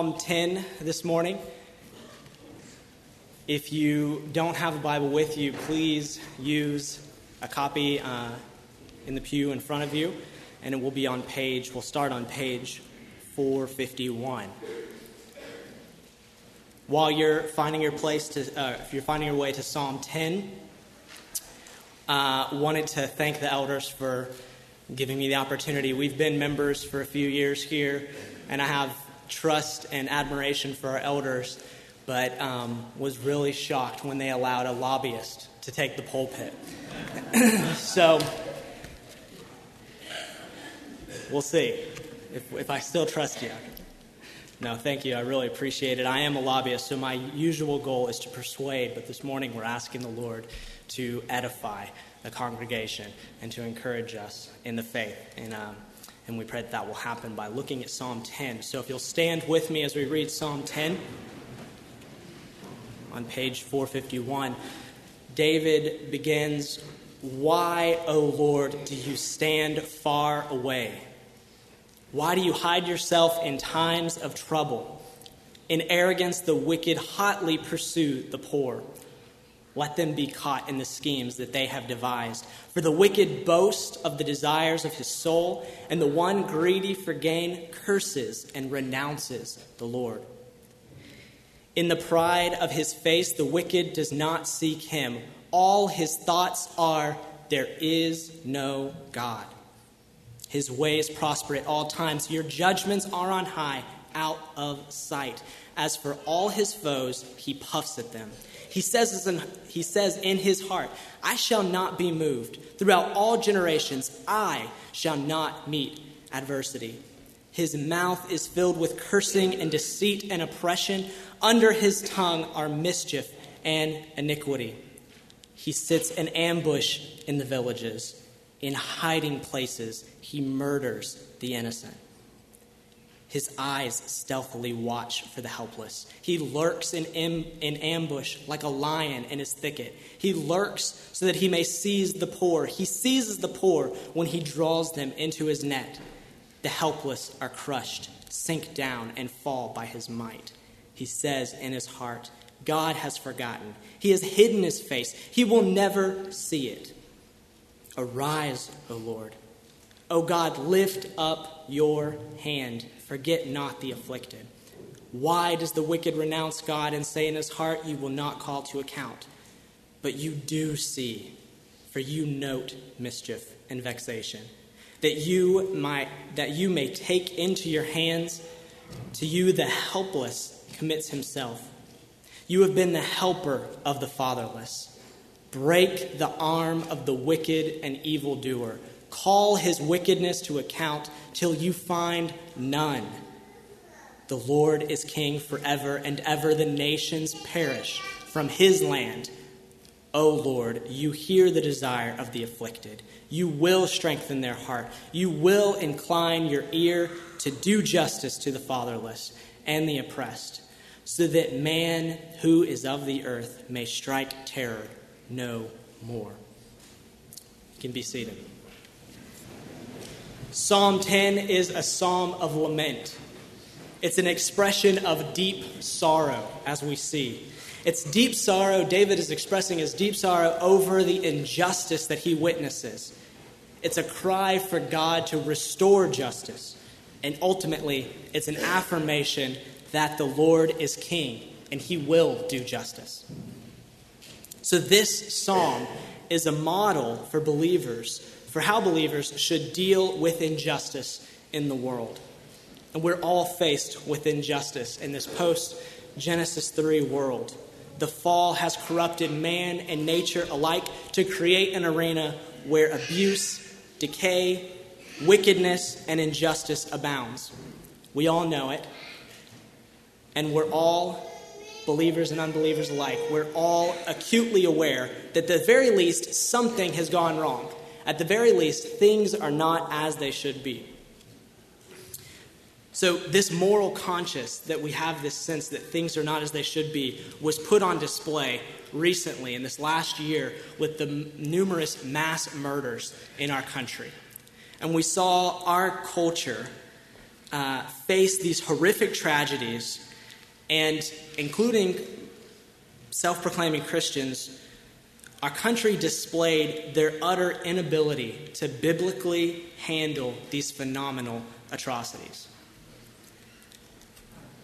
Psalm 10 this morning. If you don't have a Bible with you, please use a copy uh, in the pew in front of you, and it will be on page, we'll start on page 451. While you're finding your place to, uh, if you're finding your way to Psalm 10, uh, wanted to thank the elders for giving me the opportunity. We've been members for a few years here, and I have trust and admiration for our elders, but um, was really shocked when they allowed a lobbyist to take the pulpit. so we'll see if, if I still trust you. No, thank you. I really appreciate it. I am a lobbyist, so my usual goal is to persuade, but this morning we're asking the Lord to edify the congregation and to encourage us in the faith. And, um, and we pray that that will happen by looking at Psalm 10. So if you'll stand with me as we read Psalm 10 on page 451, David begins Why, O Lord, do you stand far away? Why do you hide yourself in times of trouble? In arrogance, the wicked hotly pursue the poor. Let them be caught in the schemes that they have devised. For the wicked boast of the desires of his soul, and the one greedy for gain curses and renounces the Lord. In the pride of his face, the wicked does not seek him. All his thoughts are, There is no God. His ways prosper at all times. Your judgments are on high, out of sight. As for all his foes, he puffs at them. He says, in, he says in his heart, I shall not be moved. Throughout all generations, I shall not meet adversity. His mouth is filled with cursing and deceit and oppression. Under his tongue are mischief and iniquity. He sits in ambush in the villages. In hiding places, he murders the innocent. His eyes stealthily watch for the helpless. He lurks in, in ambush like a lion in his thicket. He lurks so that he may seize the poor. He seizes the poor when he draws them into his net. The helpless are crushed, sink down, and fall by his might. He says in his heart, God has forgotten. He has hidden his face. He will never see it. Arise, O Lord. O God, lift up your hand Forget not the afflicted. Why does the wicked renounce God and say in his heart, You will not call to account? But you do see, for you note mischief and vexation, that you, might, that you may take into your hands. To you, the helpless commits himself. You have been the helper of the fatherless. Break the arm of the wicked and evildoer Call his wickedness to account till you find none. The Lord is king forever and ever. The nations perish from his land. O Lord, you hear the desire of the afflicted. You will strengthen their heart. You will incline your ear to do justice to the fatherless and the oppressed, so that man who is of the earth may strike terror no more. You can be seated. Psalm 10 is a psalm of lament. It's an expression of deep sorrow, as we see. It's deep sorrow. David is expressing his deep sorrow over the injustice that he witnesses. It's a cry for God to restore justice. And ultimately, it's an affirmation that the Lord is king and he will do justice. So, this psalm is a model for believers for how believers should deal with injustice in the world. And we're all faced with injustice in this post Genesis 3 world. The fall has corrupted man and nature alike to create an arena where abuse, decay, wickedness, and injustice abounds. We all know it. And we're all, believers and unbelievers alike, we're all acutely aware that, at the very least, something has gone wrong. At the very least, things are not as they should be. So, this moral conscience that we have this sense that things are not as they should be was put on display recently in this last year with the m- numerous mass murders in our country. And we saw our culture uh, faced these horrific tragedies, and including self proclaiming Christians, our country displayed their utter inability to biblically handle these phenomenal atrocities.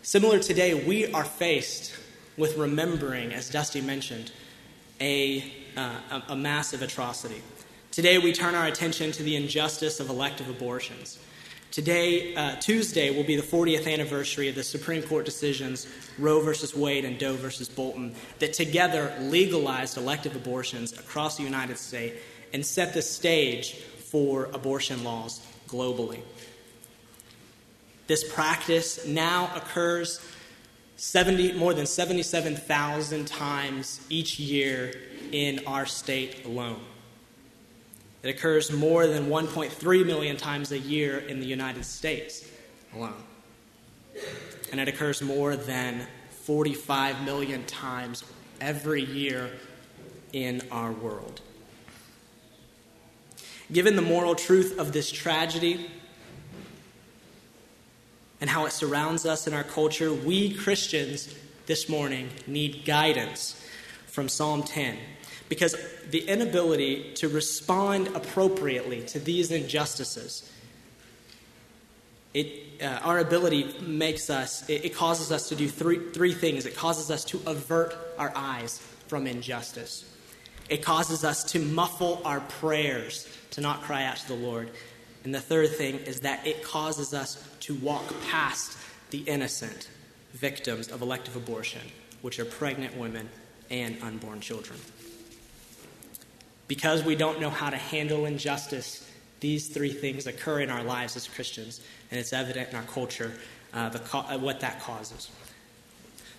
Similar today, we are faced with remembering, as Dusty mentioned, a, uh, a, massive atrocity. Today, we turn our attention to the injustice of elective abortions. Today, uh, Tuesday, will be the 40th anniversary of the Supreme Court decisions Roe versus Wade and Doe versus Bolton that together legalized elective abortions across the United States and set the stage for abortion laws globally. This practice now occurs 70, more than 77,000 times each year in our state alone. It occurs more than 1.3 million times a year in the United States alone. And it occurs more than 45 million times every year in our world. Given the moral truth of this tragedy, and how it surrounds us in our culture, we Christians this morning need guidance from Psalm 10. Because the inability to respond appropriately to these injustices, it, uh, our ability makes us, it, it causes us to do three, three things. It causes us to avert our eyes from injustice, it causes us to muffle our prayers, to not cry out to the Lord. And the third thing is that it causes us to walk past the innocent victims of elective abortion, which are pregnant women and unborn children. Because we don't know how to handle injustice, these three things occur in our lives as Christians, and it's evident in our culture uh, the, uh, what that causes.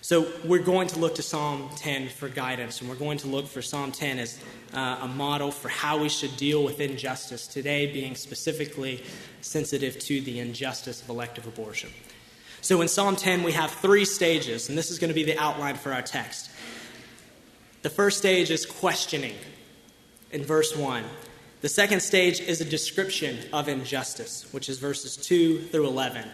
So we're going to look to Psalm 10 for guidance, and we're going to look for Psalm 10 as uh, a model for how we should deal with injustice, today being specifically sensitive to the injustice of elective abortion. So in Psalm 10, we have three stages, and this is going to be the outline for our text. The first stage is questioning in verse 1. The second stage is a description of injustice, which is verses 2 through 11.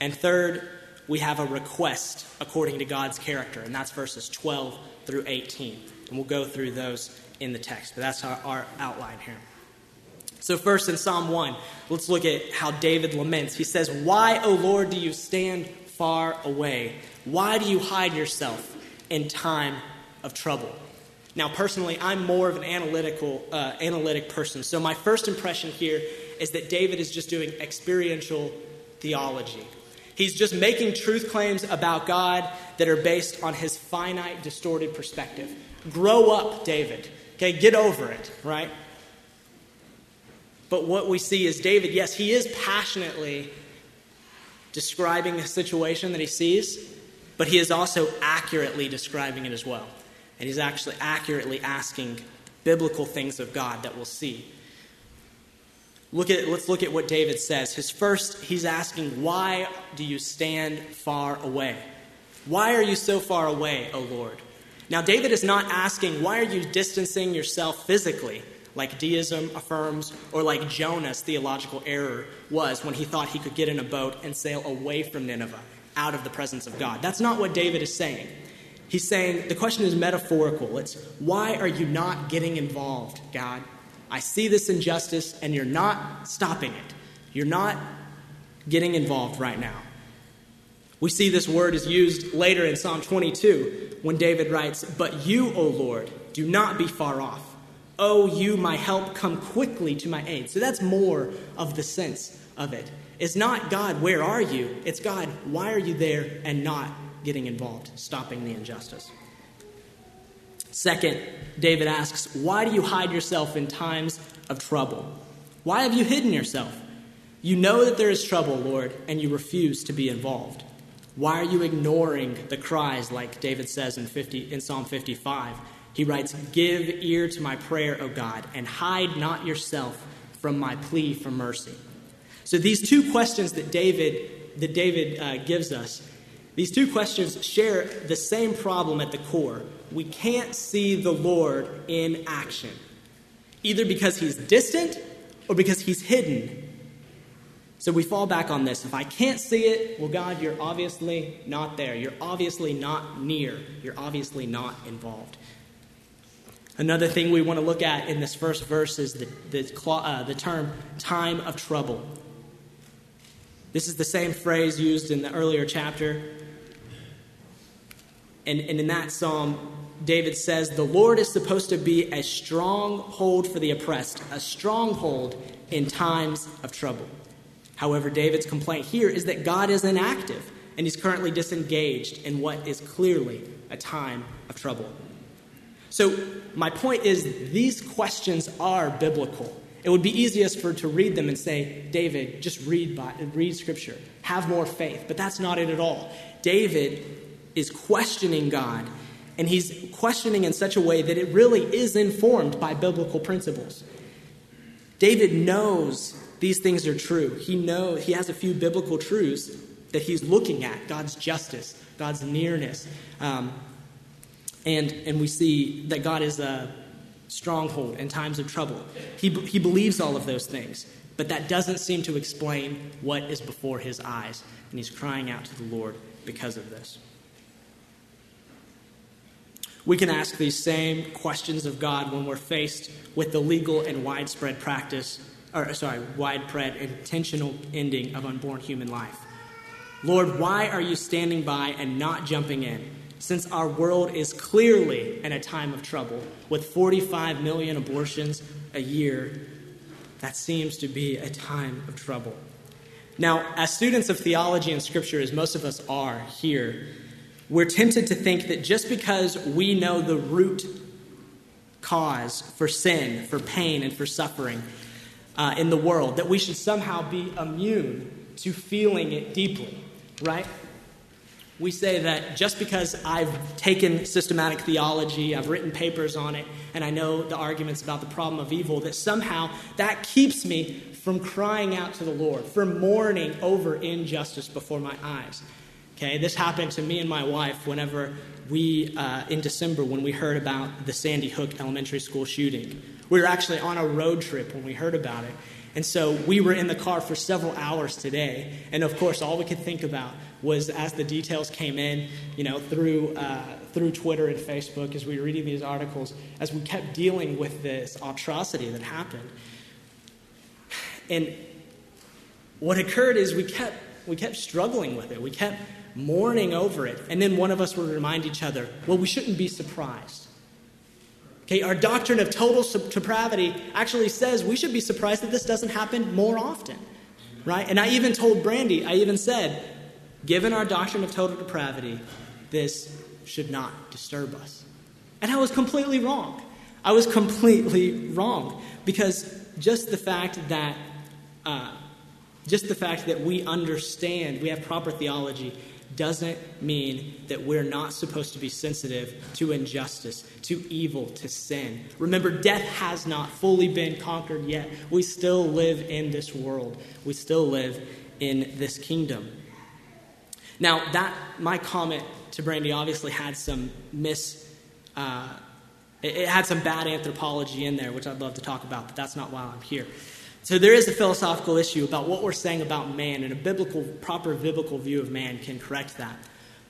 And third, we have a request according to God's character, and that's verses 12 through 18. And we'll go through those in the text, but that's our, our outline here. So, first in Psalm 1, let's look at how David laments. He says, Why, O Lord, do you stand far away? Why do you hide yourself in time of trouble? Now, personally, I'm more of an analytical, uh, analytic person. So, my first impression here is that David is just doing experiential theology. He's just making truth claims about God that are based on his finite, distorted perspective. Grow up, David. Okay, get over it, right? But what we see is David, yes, he is passionately describing the situation that he sees, but he is also accurately describing it as well. And he's actually accurately asking biblical things of God that we'll see. Look at, let's look at what David says. His first, he's asking, Why do you stand far away? Why are you so far away, O Lord? Now, David is not asking, Why are you distancing yourself physically, like deism affirms, or like Jonah's theological error was when he thought he could get in a boat and sail away from Nineveh, out of the presence of God. That's not what David is saying. He's saying, the question is metaphorical. It's, Why are you not getting involved, God? I see this injustice and you're not stopping it. You're not getting involved right now. We see this word is used later in Psalm 22 when David writes, But you, O Lord, do not be far off. O you, my help, come quickly to my aid. So that's more of the sense of it. It's not God, where are you? It's God, why are you there and not getting involved, stopping the injustice. Second, David asks, Why do you hide yourself in times of trouble? Why have you hidden yourself? You know that there is trouble, Lord, and you refuse to be involved. Why are you ignoring the cries, like David says in, 50, in Psalm 55? He writes, Give ear to my prayer, O God, and hide not yourself from my plea for mercy. So these two questions that David, that David uh, gives us, these two questions share the same problem at the core we can't see the Lord in action, either because he's distant or because he's hidden. So we fall back on this. If I can't see it, well, God, you're obviously not there. You're obviously not near. You're obviously not involved. Another thing we want to look at in this first verse is the, the, uh, the term time of trouble. This is the same phrase used in the earlier chapter. And, and in that psalm, David says, The Lord is supposed to be a stronghold for the oppressed, a stronghold in times of trouble. However, David's complaint here is that God is inactive and he's currently disengaged in what is clearly a time of trouble. So, my point is, these questions are biblical. It would be easiest for to read them and say, David, just read, read Scripture, have more faith. But that's not it at all. David is questioning God, and he's questioning in such a way that it really is informed by biblical principles. David knows these things are true. He knows he has a few biblical truths that he's looking at: God's justice, God's nearness, um, and and we see that God is a stronghold in times of trouble. He he believes all of those things, but that doesn't seem to explain what is before his eyes, and he's crying out to the Lord because of this. We can ask these same questions of God when we're faced with the legal and widespread practice or sorry, widespread intentional ending of unborn human life. Lord, why are you standing by and not jumping in? Since our world is clearly in a time of trouble, with 45 million abortions a year, that seems to be a time of trouble. Now, as students of theology and scripture, as most of us are here, we're tempted to think that just because we know the root cause for sin, for pain, and for suffering, uh, in the world, that we should somehow be immune to feeling it deeply, right? We say that just because I've taken systematic theology, I've written papers on it, and I know the arguments about the problem of evil, that somehow that keeps me from crying out to the Lord, from mourning over injustice before my eyes. Okay, this happened to me and my wife whenever we, uh, in December, when we heard about the Sandy Hook Elementary School shooting. We were actually on a road trip when we heard about it. And so we were in the car for several hours today. And of course, all we could think about was as the details came in, you know, through, uh, through Twitter and Facebook, as we were reading these articles, as we kept dealing with this atrocity that happened. And what occurred is we kept, we kept struggling with it. We kept mourning over it. And then one of us would remind each other, well, we shouldn't be surprised. Okay, our doctrine of total depravity actually says we should be surprised that this doesn't happen more often, right? And I even told Brandy, I even said, given our doctrine of total depravity, this should not disturb us. And I was completely wrong. I was completely wrong because just the fact that uh, just the fact that we understand, we have proper theology, doesn't mean that we're not supposed to be sensitive to injustice, to evil, to sin. Remember, death has not fully been conquered yet. We still live in this world, we still live in this kingdom. Now, that my comment to Brandy obviously had some mis. Uh, it had some bad anthropology in there, which I'd love to talk about, but that's not why I'm here. So there is a philosophical issue about what we're saying about man, and a biblical, proper biblical view of man can correct that.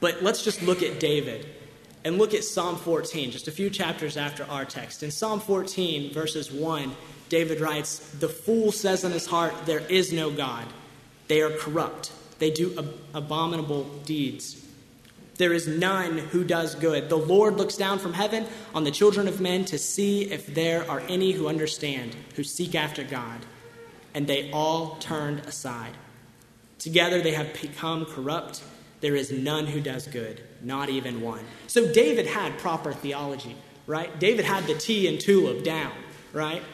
But let's just look at David and look at Psalm 14, just a few chapters after our text. In Psalm 14, verses 1, David writes, The fool says in his heart, There is no God. They are corrupt, they do ab- abominable deeds. There is none who does good. The Lord looks down from heaven on the children of men to see if there are any who understand, who seek after God and they all turned aside. Together they have become corrupt. There is none who does good, not even one. So David had proper theology, right? David had the T and tulip down, right?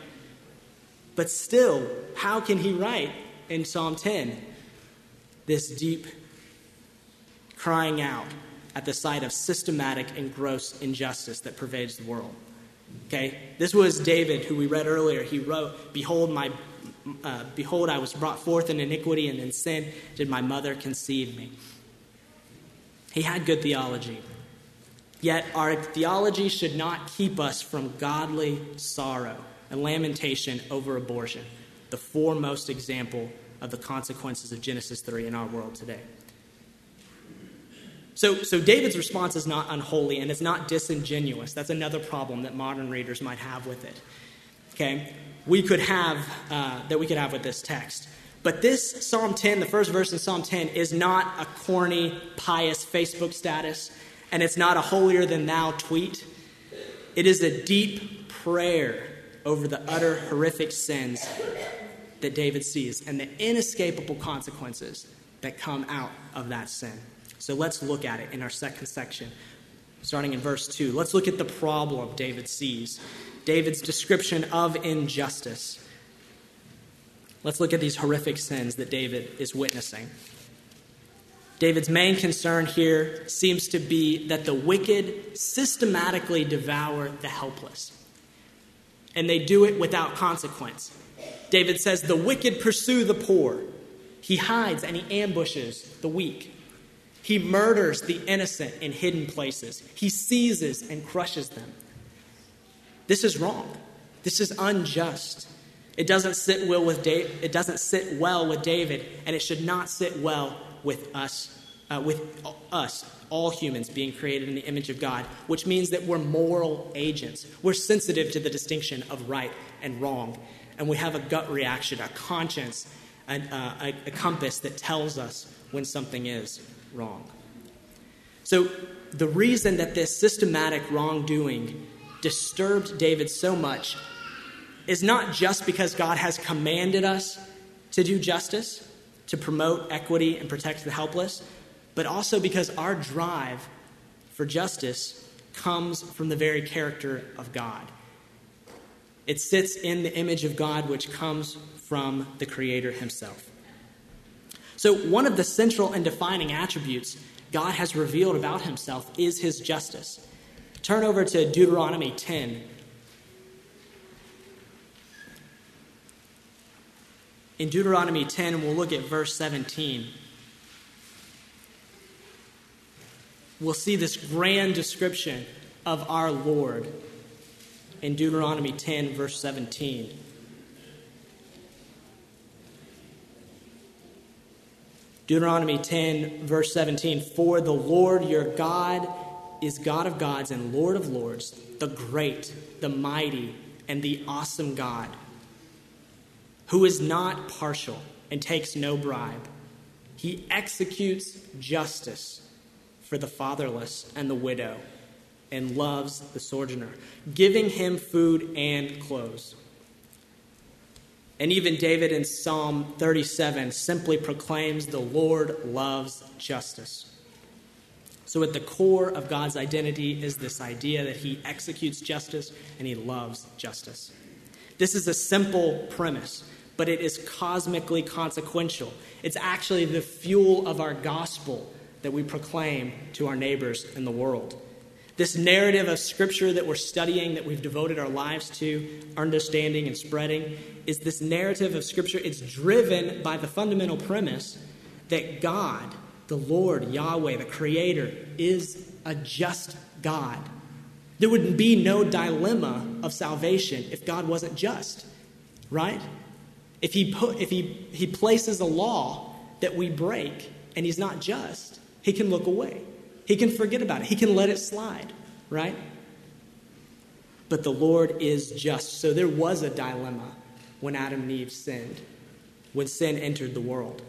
But still, how can he write in Psalm 10 this deep crying out at the sight of systematic and gross injustice that pervades the world? Okay? This was David, who we read earlier. He wrote, Behold, my uh, Behold, I was brought forth in iniquity, and in sin did my mother conceive me. He had good theology. Yet our theology should not keep us from godly sorrow and lamentation over abortion, the foremost example of the consequences of Genesis 3 in our world today. So, so David's response is not unholy and it's not disingenuous. That's another problem that modern readers might have with it. Okay, we could have uh, that we could have with this text. But this Psalm 10, the first verse in Psalm 10, is not a corny, pious Facebook status, and it's not a holier than thou tweet. It is a deep prayer over the utter horrific sins that David sees and the inescapable consequences that come out of that sin. So let's look at it in our second section, starting in verse 2. Let's look at the problem David sees, David's description of injustice. Let's look at these horrific sins that David is witnessing. David's main concern here seems to be that the wicked systematically devour the helpless, and they do it without consequence. David says, The wicked pursue the poor, he hides and he ambushes the weak. He murders the innocent in hidden places. He seizes and crushes them. This is wrong. This is unjust. It doesn't sit well with David. It doesn't sit well with David, and it should not sit well with us. Uh, with us, all humans being created in the image of God, which means that we're moral agents. We're sensitive to the distinction of right and wrong, and we have a gut reaction, a conscience, a, uh, a, a compass that tells us when something is wrong. So, the reason that this systematic wrongdoing disturbed David so much is not just because God has commanded us to do justice, to promote equity and protect the helpless, but also because our drive for justice comes from the very character of God. It sits in the image of God, which comes from the Creator Himself. So, one of the central and defining attributes God has revealed about himself is his justice. Turn over to Deuteronomy 10. In Deuteronomy 10, we'll look at verse 17. We'll see this grand description of our Lord in Deuteronomy 10, verse 17. Deuteronomy 10, verse 17 For the Lord your God is God of gods and Lord of lords, the great, the mighty, and the awesome God, who is not partial and takes no bribe. He executes justice for the fatherless and the widow and loves the sojourner, giving him food and clothes. And even David in Psalm 37 simply proclaims the Lord loves justice. So, at the core of God's identity is this idea that he executes justice and he loves justice. This is a simple premise, but it is cosmically consequential. It's actually the fuel of our gospel that we proclaim to our neighbors in the world. This narrative of Scripture that we're studying, that we've devoted our lives to, understanding and spreading, is this narrative of Scripture. It's driven by the fundamental premise that God, the Lord, Yahweh, the Creator, is a just God. There would be no dilemma of salvation if God wasn't just, right? If he, put, if he, he places a law that we break and he's not just, he can look away. He can forget about it, he can let it slide, right? But the Lord is just. So there was a dilemma when Adam and Eve sinned, when sin entered the world.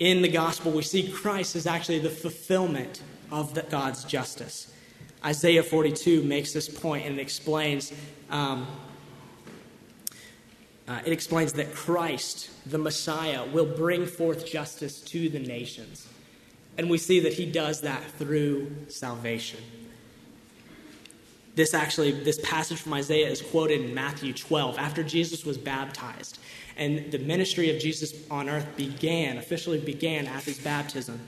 In the gospel, we see Christ is actually the fulfillment of the, God's justice. Isaiah 42 makes this point and explains um, uh, it explains that Christ, the Messiah, will bring forth justice to the nations. And we see that he does that through salvation. This actually, this passage from Isaiah is quoted in Matthew 12 after Jesus was baptized. And the ministry of Jesus on earth began, officially began at his baptism.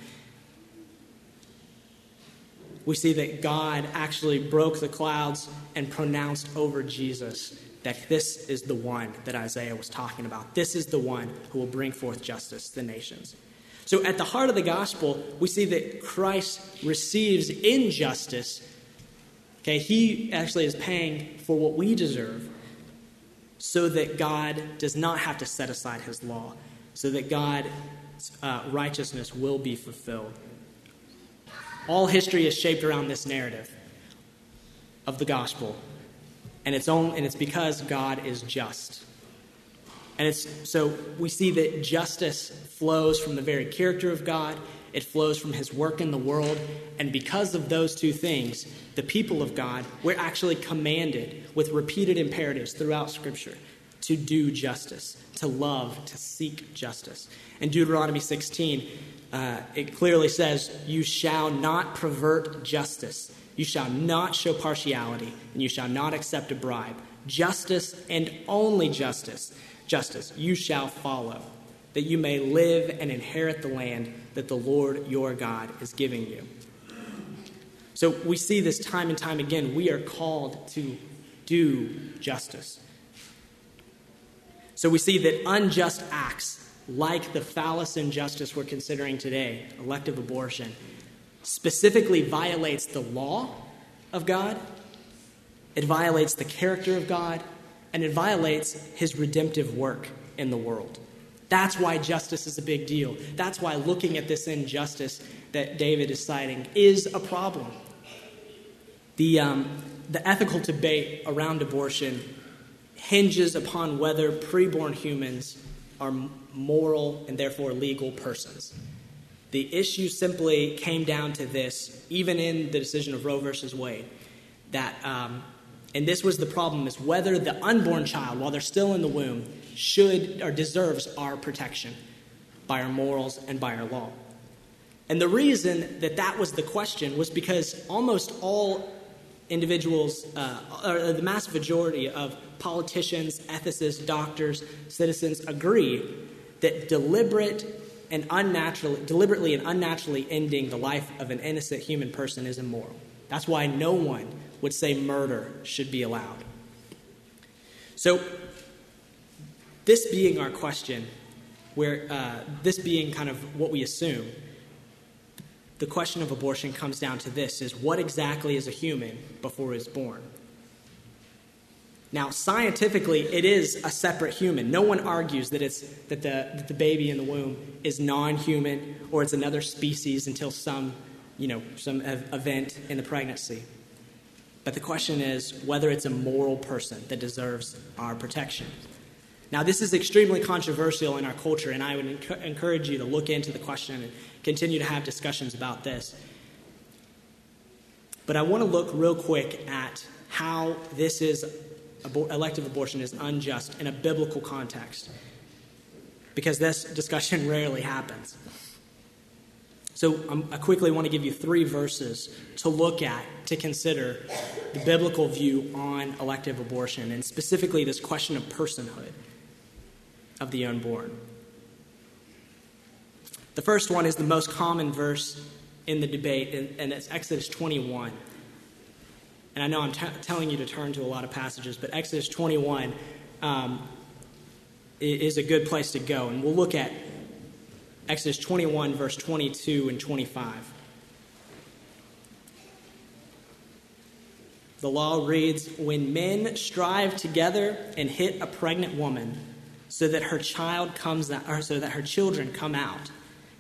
We see that God actually broke the clouds and pronounced over Jesus that this is the one that Isaiah was talking about. This is the one who will bring forth justice to the nations. So, at the heart of the gospel, we see that Christ receives injustice. Okay, he actually is paying for what we deserve. So that God does not have to set aside his law, so that God's uh, righteousness will be fulfilled. All history is shaped around this narrative of the gospel, and it's, only, and it's because God is just. And it's so we see that justice flows from the very character of God, it flows from his work in the world, and because of those two things, the people of God, we're actually commanded with repeated imperatives throughout Scripture to do justice, to love, to seek justice. In Deuteronomy 16, uh, it clearly says, You shall not pervert justice, you shall not show partiality, and you shall not accept a bribe. Justice and only justice justice you shall follow, that you may live and inherit the land that the Lord your God is giving you. So we see this time and time again. We are called to do justice. So we see that unjust acts, like the phallus injustice we're considering today, elective abortion, specifically violates the law of God, it violates the character of God, and it violates his redemptive work in the world. That's why justice is a big deal. That's why looking at this injustice that David is citing is a problem. The, um, the ethical debate around abortion hinges upon whether preborn humans are moral and therefore legal persons. The issue simply came down to this, even in the decision of Roe versus Wade, that um, and this was the problem is whether the unborn child while they're still in the womb should or deserves our protection by our morals and by our law and the reason that that was the question was because almost all individuals uh, or the mass majority of politicians ethicists doctors citizens agree that deliberate and unnaturally deliberately and unnaturally ending the life of an innocent human person is immoral that's why no one would say murder should be allowed. So, this being our question, where uh, this being kind of what we assume, the question of abortion comes down to this is what exactly is a human before it's born? Now, scientifically, it is a separate human. No one argues that, it's, that, the, that the baby in the womb is non human or it's another species until some, you know, some event in the pregnancy. But the question is whether it's a moral person that deserves our protection. Now, this is extremely controversial in our culture, and I would enc- encourage you to look into the question and continue to have discussions about this. But I want to look real quick at how this is elective abortion is unjust in a biblical context, because this discussion rarely happens. So um, I quickly want to give you three verses to look at, to consider the biblical view on elective abortion, and specifically this question of personhood of the unborn. The first one is the most common verse in the debate, and it's Exodus 21. And I know I'm t- telling you to turn to a lot of passages, but Exodus 21 um, is a good place to go. And we'll look at Exodus 21, verse 22 and 25. The law reads When men strive together and hit a pregnant woman so that her child comes out, or so that her children come out,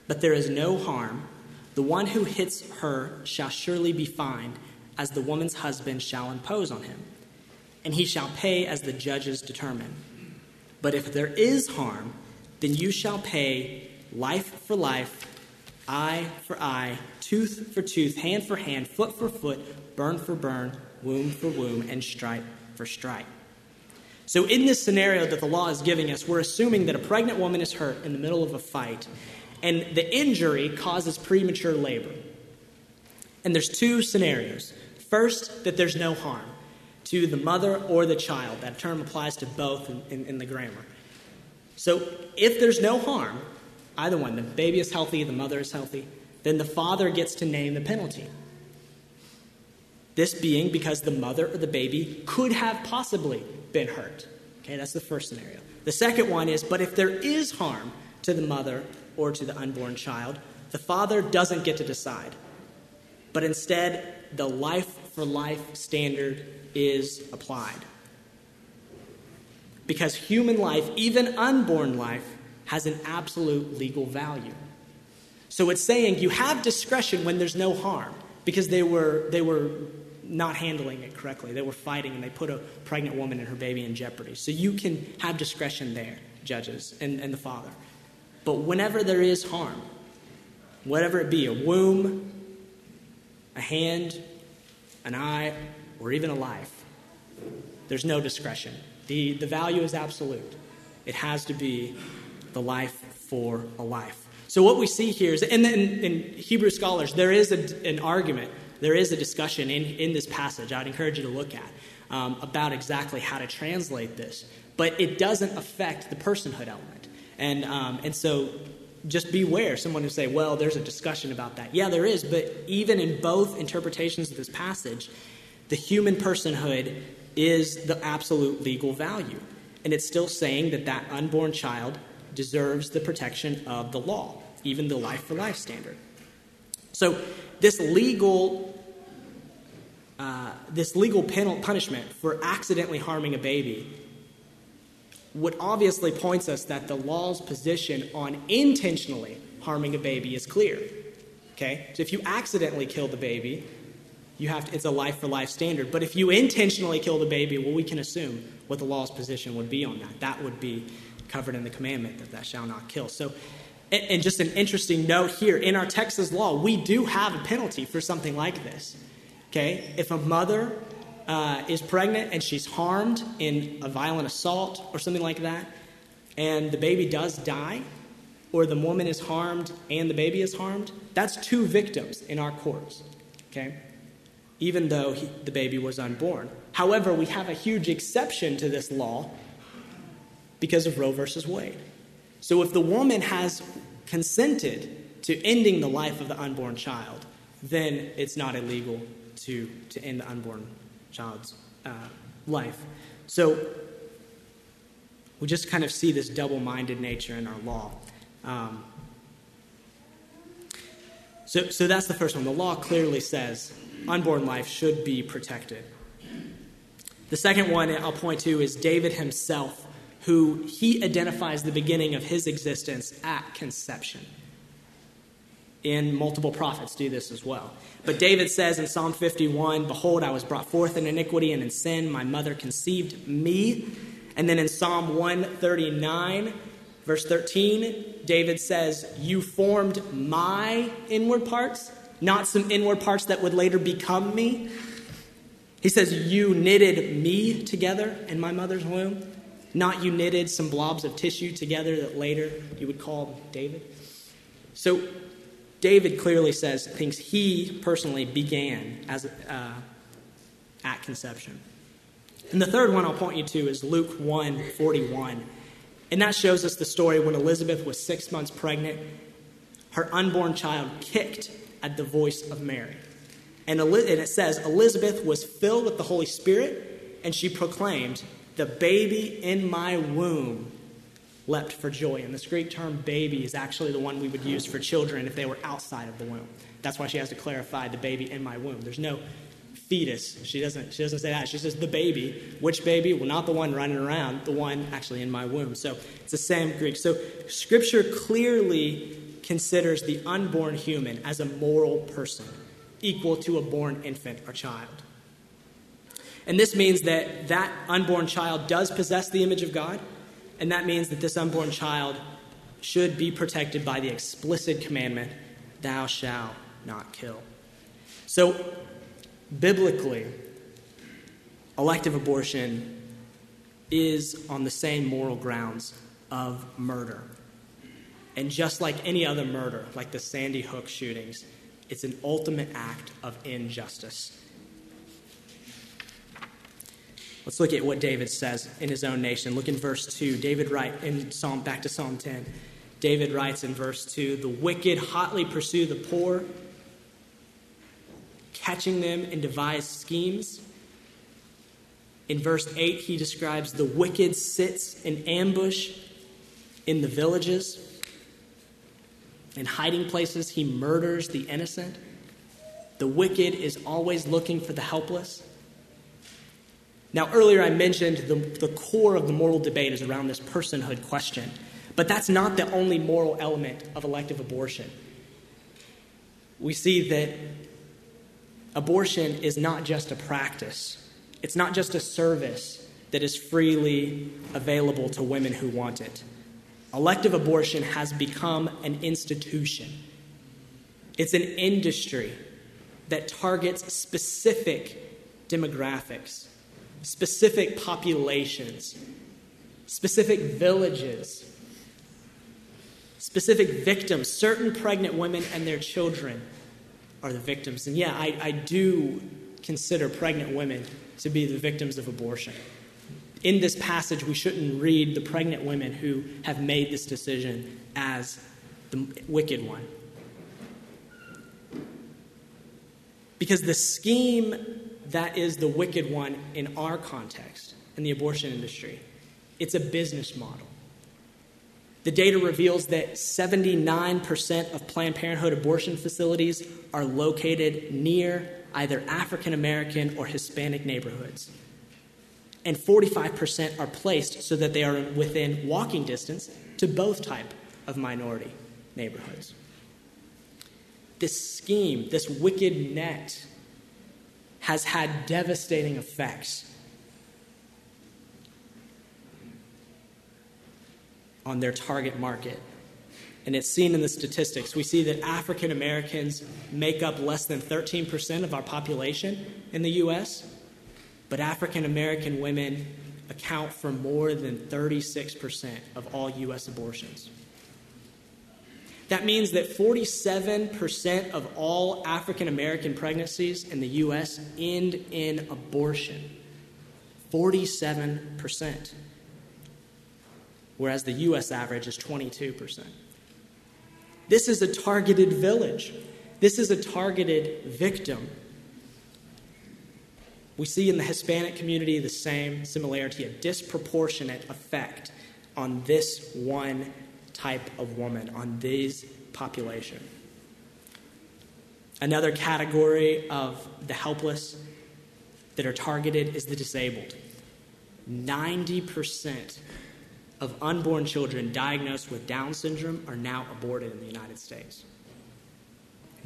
but there is no harm, the one who hits her shall surely be fined, as the woman's husband shall impose on him, and he shall pay as the judges determine. But if there is harm, then you shall pay life for life, eye for eye, tooth for tooth, hand for hand, foot for foot, burn for burn, womb for womb, and stripe for stripe. So, in this scenario that the law is giving us, we're assuming that a pregnant woman is hurt in the middle of a fight, and the injury causes premature labor. And there's two scenarios. First, that there's no harm to the mother or the child. That term applies to both in, in, in the grammar. So, if there's no harm, either one, the baby is healthy, the mother is healthy, then the father gets to name the penalty. This being because the mother or the baby could have possibly been hurt. Okay, that's the first scenario. The second one is, but if there is harm to the mother or to the unborn child, the father doesn't get to decide. But instead, the life for life standard is applied. because human life, even unborn life, has an absolute legal value. So it's saying you have discretion when there's no harm because they were, they were not handling it correctly. They were fighting and they put a pregnant woman and her baby in jeopardy. So you can have discretion there, judges and, and the father. But whenever there is harm, whatever it be a womb, a hand, an eye, or even a life there's no discretion. The, the value is absolute. It has to be the life for a life. So, what we see here is, and in, in Hebrew scholars, there is a, an argument, there is a discussion in, in this passage I'd encourage you to look at um, about exactly how to translate this. But it doesn't affect the personhood element. And, um, and so, just beware someone who say, well, there's a discussion about that. Yeah, there is, but even in both interpretations of this passage, the human personhood is the absolute legal value. And it's still saying that that unborn child deserves the protection of the law, even the life for life standard. So, this legal, uh, this legal penal punishment for accidentally harming a baby would obviously points us that the law's position on intentionally harming a baby is clear. Okay? So if you accidentally kill the baby, you have to, it's a life for life standard. But if you intentionally kill the baby, well, we can assume what the law's position would be on that. That would be covered in the commandment that thou shalt not kill. So, and just an interesting note here in our Texas law, we do have a penalty for something like this. Okay, if a mother uh, is pregnant and she's harmed in a violent assault or something like that, and the baby does die, or the woman is harmed and the baby is harmed, that's two victims in our courts. Okay even though he, the baby was unborn. However, we have a huge exception to this law because of Roe versus Wade. So if the woman has consented to ending the life of the unborn child, then it's not illegal to, to end the unborn child's uh, life. So we just kind of see this double minded nature in our law. Um, so, so that's the first one. The law clearly says unborn life should be protected. The second one I'll point to is David himself, who he identifies the beginning of his existence at conception. And multiple prophets do this as well. But David says in Psalm 51 Behold, I was brought forth in iniquity, and in sin my mother conceived me. And then in Psalm 139, verse 13, David says, You formed my inward parts not some inward parts that would later become me. He says, You knitted me together in my mother's womb, not you knitted some blobs of tissue together that later you would call David. So, David clearly says things he personally began as uh, at conception. And the third one I'll point you to is Luke 1 41. And that shows us the story when Elizabeth was six months pregnant. Her unborn child kicked at the voice of Mary. And, it says, Elizabeth was filled with the Holy Spirit, and she proclaimed, The baby in my womb leapt for joy. And this Greek term baby is actually the one we would use for children if they were outside of the womb. That's why she has to clarify the baby in my womb. There's no fetus. She doesn't, she doesn't say that. She says the baby. Which baby? Well, not the one running around, the one actually in my womb. So it's the same Greek. So Scripture clearly considers the unborn human as a moral person, equal to a born infant or child. And this means that that unborn child does possess the image of God, and that means that this unborn child should be protected by the explicit commandment, Thou shalt not kill. So, biblically, elective abortion is on the same moral grounds of murder. And just like any other murder, like the Sandy Hook shootings, it's an ultimate act of injustice. Let's look at what David says in his own nation. Look in verse 2. David writes in Psalm back to Psalm 10. David writes in verse 2, "The wicked hotly pursue the poor, catching them in devised schemes." In verse 8, he describes the wicked sits in ambush in the villages. In hiding places, he murders the innocent. The wicked is always looking for the helpless. Now, earlier I mentioned the, the core of the moral debate is around this personhood question, but that's not the only moral element of elective abortion. We see that abortion is not just a practice, it's not just a service that is freely available to women who want it. Elective abortion has become an institution, it's an industry that targets specific demographics, specific populations, specific villages, specific victims. Certain pregnant women and their children are the victims. And yeah, I, I do consider pregnant women to be the victims of abortion. In this passage, we shouldn't read the pregnant women who have made this decision as the wicked one. Because the scheme that is the wicked one in our context, in the abortion industry, it's a business model. The data reveals that 79% of Planned Parenthood abortion facilities are located near either African American or Hispanic neighborhoods. And 45% are placed so that they are within walking distance to both type of minority neighborhoods this scheme, this wicked net, has had devastating effects on their target market. And it's seen in the statistics. We see that African Americans make up less than 13% of our population in the U.S., but African American women account for more than 36% of all U.S. abortions. That means that 47% of all African American pregnancies in the U.S. end in abortion. 47%. Whereas the U.S. average is 22%. This is a targeted village. This is a targeted victim. We see in the Hispanic community the same similarity, a disproportionate effect on this one type of woman, on this population. Another category of the helpless that are targeted is the disabled. 90% of unborn children diagnosed with Down syndrome are now aborted in the United States.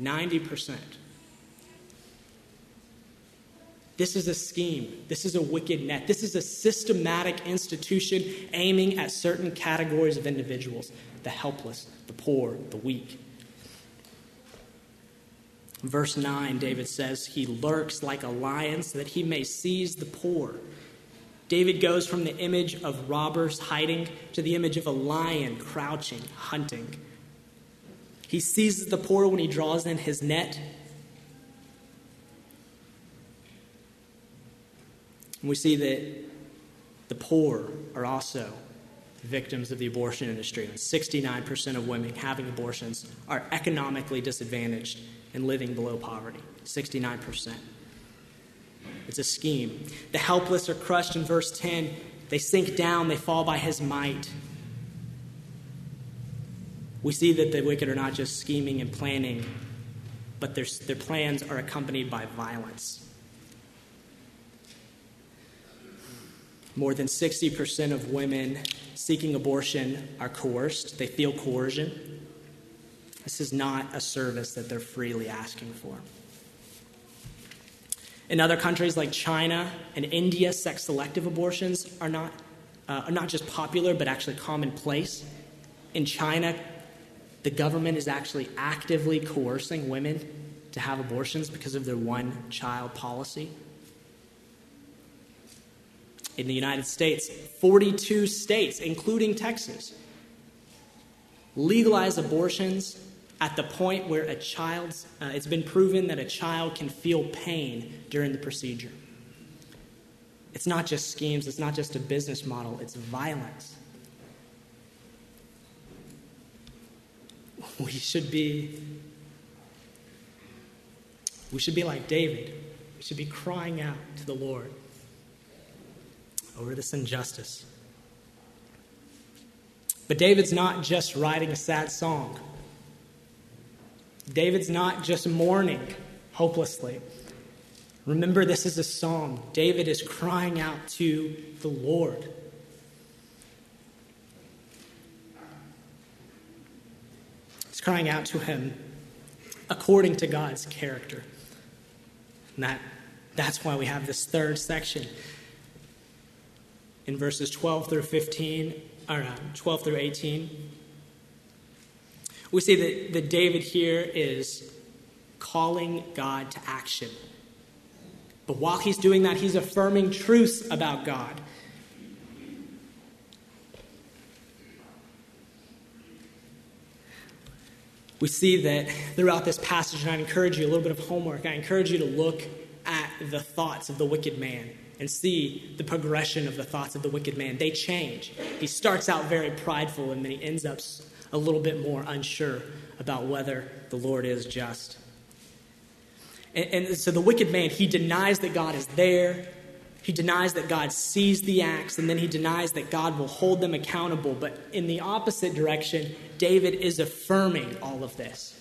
90%. This is a scheme. This is a wicked net. This is a systematic institution aiming at certain categories of individuals the helpless, the poor, the weak. Verse 9, David says, He lurks like a lion so that he may seize the poor. David goes from the image of robbers hiding to the image of a lion crouching, hunting. He seizes the poor when he draws in his net And we see that the poor are also victims of the abortion industry. And 69% of women having abortions are economically disadvantaged and living below poverty. 69%. It's a scheme. The helpless are crushed in verse 10. They sink down, they fall by his might. We see that the wicked are not just scheming and planning, but their, their plans are accompanied by violence. More than 60% of women seeking abortion are coerced, they feel coercion. This is not a service that they're freely asking for. In other countries like China and India, sex selective abortions are not, uh, are not just popular, but actually commonplace. In China, the government is actually actively coercing women to have abortions because of their one child policy in the United States, 42 states, including Texas, legalize abortions at the point where a child's, uh, it's been proven that a child can feel pain during the procedure. It's not just schemes, it's not just a business model, it's violence. We should be we should be like David. We should be crying out to the Lord over this injustice. But David's not just writing a sad song. David's not just mourning hopelessly. Remember, this is a psalm. David is crying out to the Lord. He's crying out to him according to God's character. And that, that's why we have this third section in verses 12 through 15, or uh, 12 through 18. We see that, that David here is calling God to action. But while he's doing that, he's affirming truths about God. We see that throughout this passage, and I encourage you a little bit of homework. I encourage you to look at the thoughts of the wicked man and see the progression of the thoughts of the wicked man. They change. He starts out very prideful and then he ends up a little bit more unsure about whether the Lord is just. And, and, so the wicked man, he denies that God is there. He denies that God sees the acts, and then he denies that God will hold them accountable. But in the opposite direction, David is affirming all of this.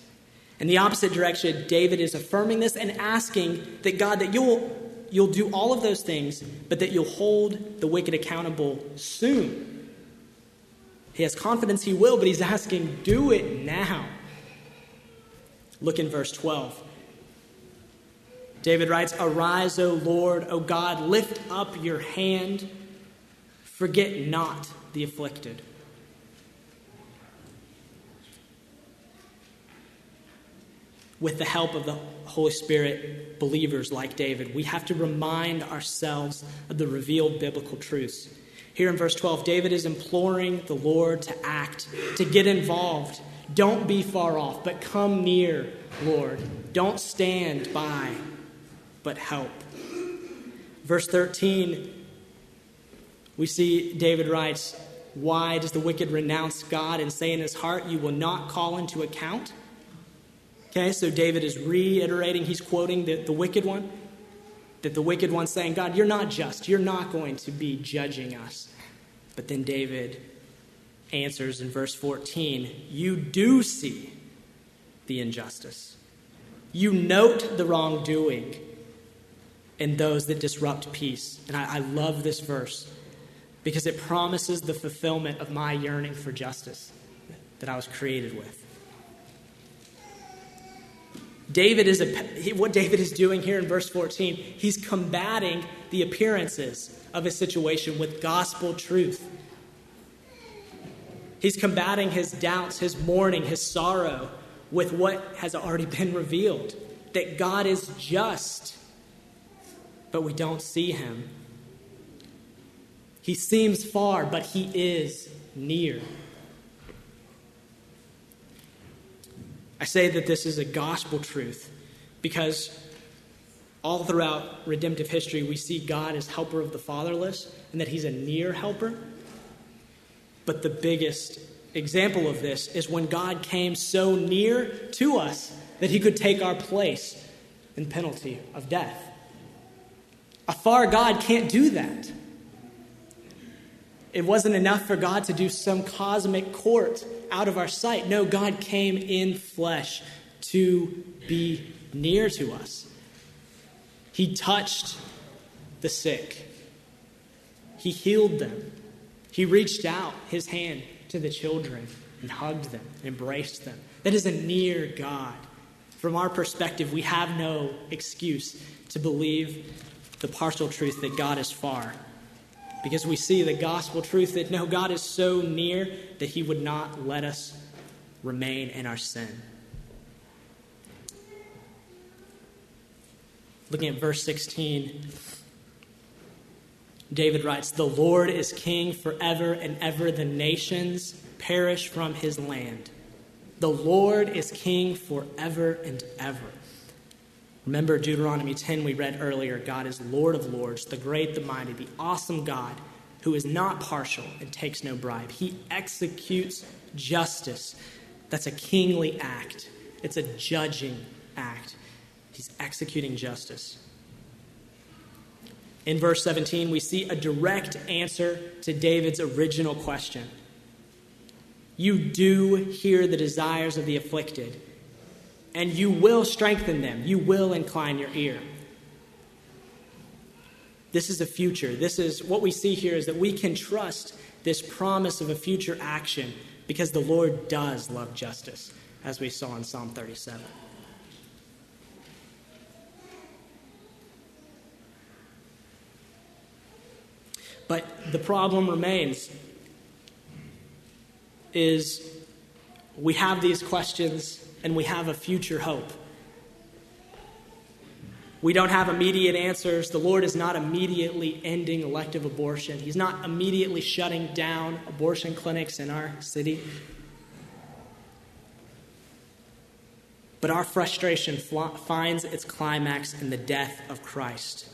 In the opposite direction, David is affirming this and asking that God, that you'll, you'll do all of those things, but that you'll hold the wicked accountable soon. He has confidence he will, but he's asking, do it now. Look in verse 12. David writes, Arise, O Lord, O God, lift up your hand, forget not the afflicted. With the help of the Holy Spirit, believers like David, we have to remind ourselves of the revealed biblical truths. Here in verse 12, David is imploring the Lord to act, to get involved. Don't be far off, but come near, Lord. Don't stand by but help. Verse 13, we see David writes, Why does the wicked renounce God and say in his heart, You will not call into account? Okay, so David is reiterating, he's quoting the, the wicked one. That the wicked one saying, God, you're not just. You're not going to be judging us. But then David answers in verse 14, You do see the injustice. You note the wrongdoing and those that disrupt peace. And I, I love this verse because it promises the fulfillment of my yearning for justice that I was created with. David is a, what David is doing here in verse 14, he's combating the appearances of his situation with gospel truth. He's combating his doubts, his mourning, his sorrow with what has already been revealed that God is just but we don't see him. He seems far, but he is near. I say that this is a gospel truth because all throughout redemptive history we see God as helper of the fatherless and that he's a near helper. But the biggest example of this is when God came so near to us that he could take our place in penalty of death. A far God can't do that. It wasn't enough for God to do some cosmic court out of our sight. No, God came in flesh to be near to us. He touched the sick, He healed them, He reached out His hand to the children and hugged them, and embraced them. That is a near God. From our perspective, we have no excuse to believe the partial truth that God is far. Because we see the gospel truth that no, God is so near that he would not let us remain in our sin. Looking at verse 16, David writes, The Lord is king forever and ever. The nations perish from his land. The Lord is king forever and ever. Remember Deuteronomy 10 we read earlier God is Lord of lords, the great, the mighty, the awesome God who is not partial and takes no bribe. He executes justice. That's a kingly act, it's a judging act. He's executing justice. In verse 17, we see a direct answer to David's original question. You do hear the desires of the afflicted and you will strengthen them. You will incline your ear. This is a future. This is what we see here is that we can trust this promise of a future action because the Lord does love justice, as we saw in Psalm 37. But the problem remains is we have these questions and we have a future hope. We don't have immediate answers. The Lord is not immediately ending elective abortion. He's not immediately shutting down abortion clinics in our city. But our frustration finds its climax in the death of Christ.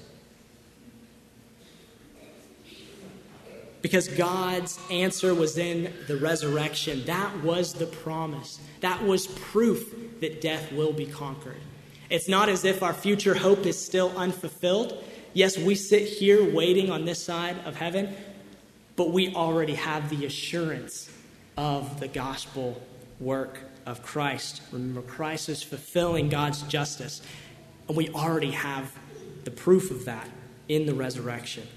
Because God's answer was in the resurrection. That was the promise. That was proof that death will be conquered. It's not as if our future hope is still unfulfilled. Yes, we sit here waiting on this side of heaven, but we already have the assurance of the gospel work of Christ. Remember, Christ is fulfilling God's justice, and we already have the proof of that in the resurrection.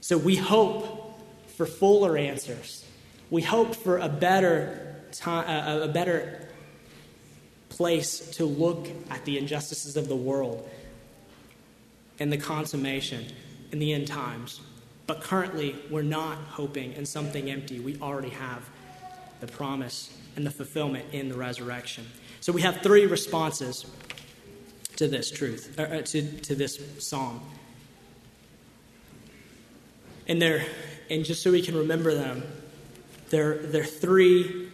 So we hope for fuller answers. We hope for a better time, a better place to look at the injustices of the world and the consummation in the end times. But currently, we're not hoping in something empty. We already have the promise and the fulfillment in the resurrection. So we have three responses to this truth, uh, uh to, to this psalm. And they're, and just so we can remember them, they're, they're three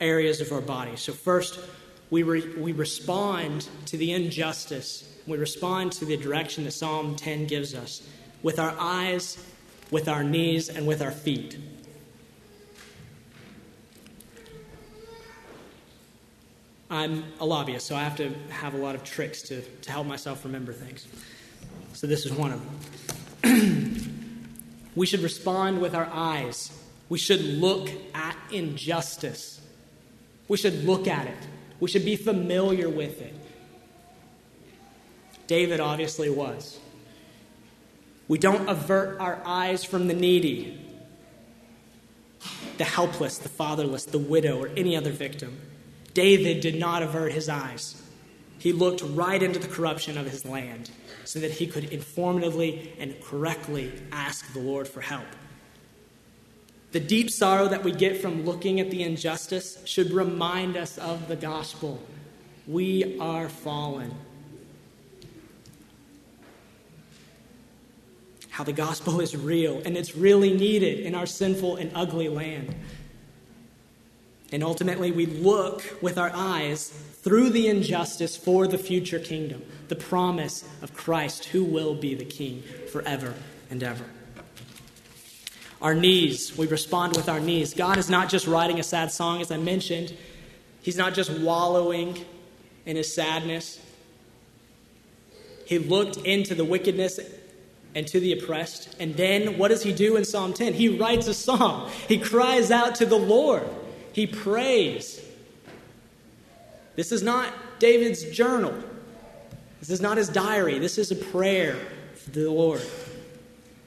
areas of our body. So first, we, re, we respond to the injustice, we respond to the direction that Psalm 10 gives us with our eyes, with our knees, and with our feet. I'm a lobbyist, so I have to have a lot of tricks to, to help myself remember things. So this is one of them. we should respond with our eyes. We should look at injustice. We should look at it. We should be familiar with it. David obviously was. We don't avert our eyes from the needy, the helpless, the fatherless, the widow, or any other victim. David did not avert his eyes. He looked right into the corruption of his land so that he could informatively and correctly ask the Lord for help. The deep sorrow that we get from looking at the injustice should remind us of the gospel. We are fallen. How the gospel is real and it's really needed in our sinful and ugly land. And ultimately, we look with our eyes through the injustice for the future kingdom, the promise of Christ, who will be the king forever and ever. Our knees, we respond with our knees. God is not just writing a sad song, as I mentioned, He's not just wallowing in His sadness. He looked into the wickedness and to the oppressed. And then what does He do in Psalm 10? He writes a song, He cries out to the Lord, He prays. This is not David's journal. This is not his diary. This is a prayer for the Lord.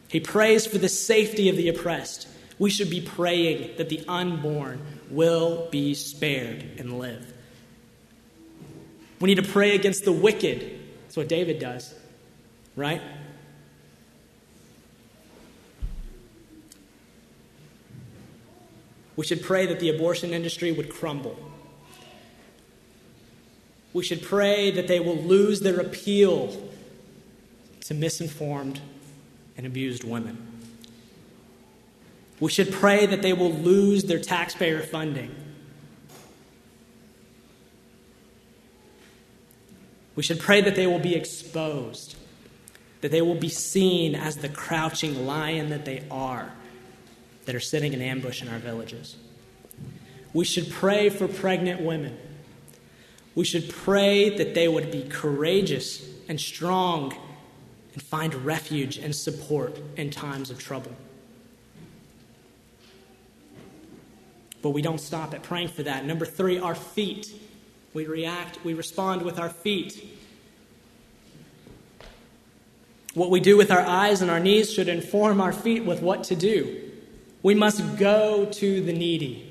He prays for the safety of the oppressed. We should be praying that the unborn will be spared and live. We need to pray against the wicked. That's what David does, right? We should pray that the abortion industry would crumble. We should pray that they will lose their appeal to misinformed and abused women. We should pray that they will lose their taxpayer funding. We should pray that they will be exposed, that they will be seen as the crouching lion that they are, that are sitting in ambush in our villages. We should pray for pregnant women. We should pray that they would be courageous and strong and find refuge and support in times of trouble. But we don't stop at praying for that. Number three, our feet. We react, we respond with our feet. What we do with our eyes and our knees should inform our feet with what to do. We must go to the needy.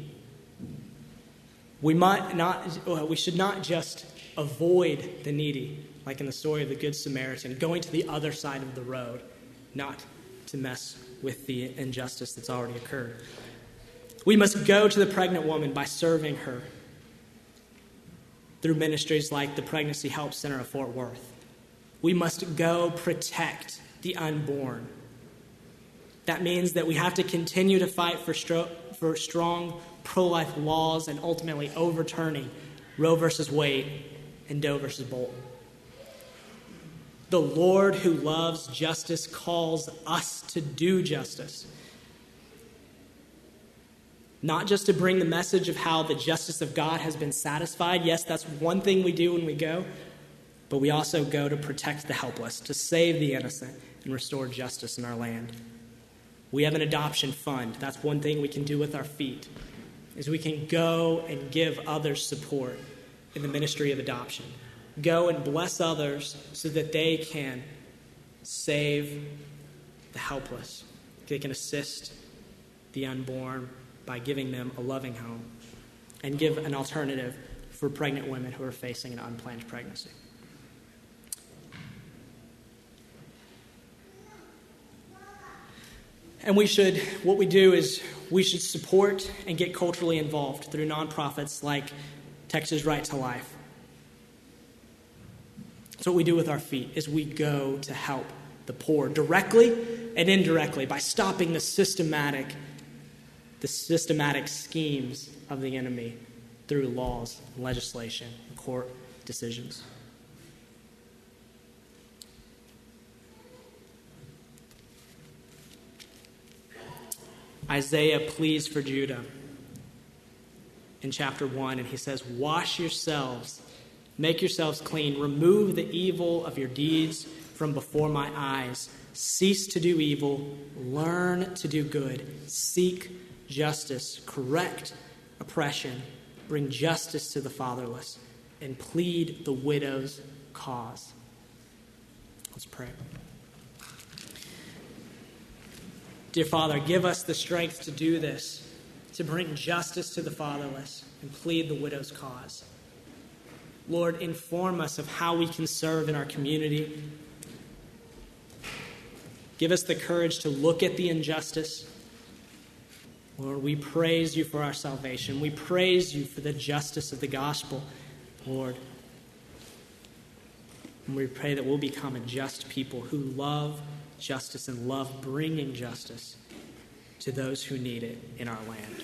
We, might not, we should not just avoid the needy, like in the story of the Good Samaritan, going to the other side of the road, not to mess with the injustice that's already occurred. We must go to the pregnant woman by serving her through ministries like the Pregnancy Help Center of Fort Worth. We must go protect the unborn. That means that we have to continue to fight for, stro- for strong pro life laws and ultimately overturning Roe versus Wade and Doe versus Bolton. The Lord who loves justice calls us to do justice. Not just to bring the message of how the justice of God has been satisfied. Yes, that's one thing we do when we go. But we also go to protect the helpless, to save the innocent, and restore justice in our land. We have an adoption fund. That's one thing we can do with our feet. Is we can go and give others support in the ministry of adoption. Go and bless others so that they can save the helpless. They can assist the unborn by giving them a loving home and give an alternative for pregnant women who are facing an unplanned pregnancy. And we should, what we do is we should support and get culturally involved through nonprofits like Texas Right to Life. So what we do with our feet is we go to help the poor directly and indirectly by stopping the systematic the systematic schemes of the enemy through laws, legislation, court decisions. Isaiah pleads for Judah in chapter 1, and he says, Wash yourselves, make yourselves clean, remove the evil of your deeds from before my eyes. Cease to do evil, learn to do good, seek justice, correct oppression, bring justice to the fatherless, and plead the widow's cause. Let's pray. Dear Father, give us the strength to do this, to bring justice to the fatherless and plead the widow's cause. Lord, inform us of how we can serve in our community. Give us the courage to look at the injustice. Lord, we praise you for our salvation. We praise you for the justice of the gospel, Lord. And we pray that we'll become a just people who love justice and love bringing justice to those who need it in our land.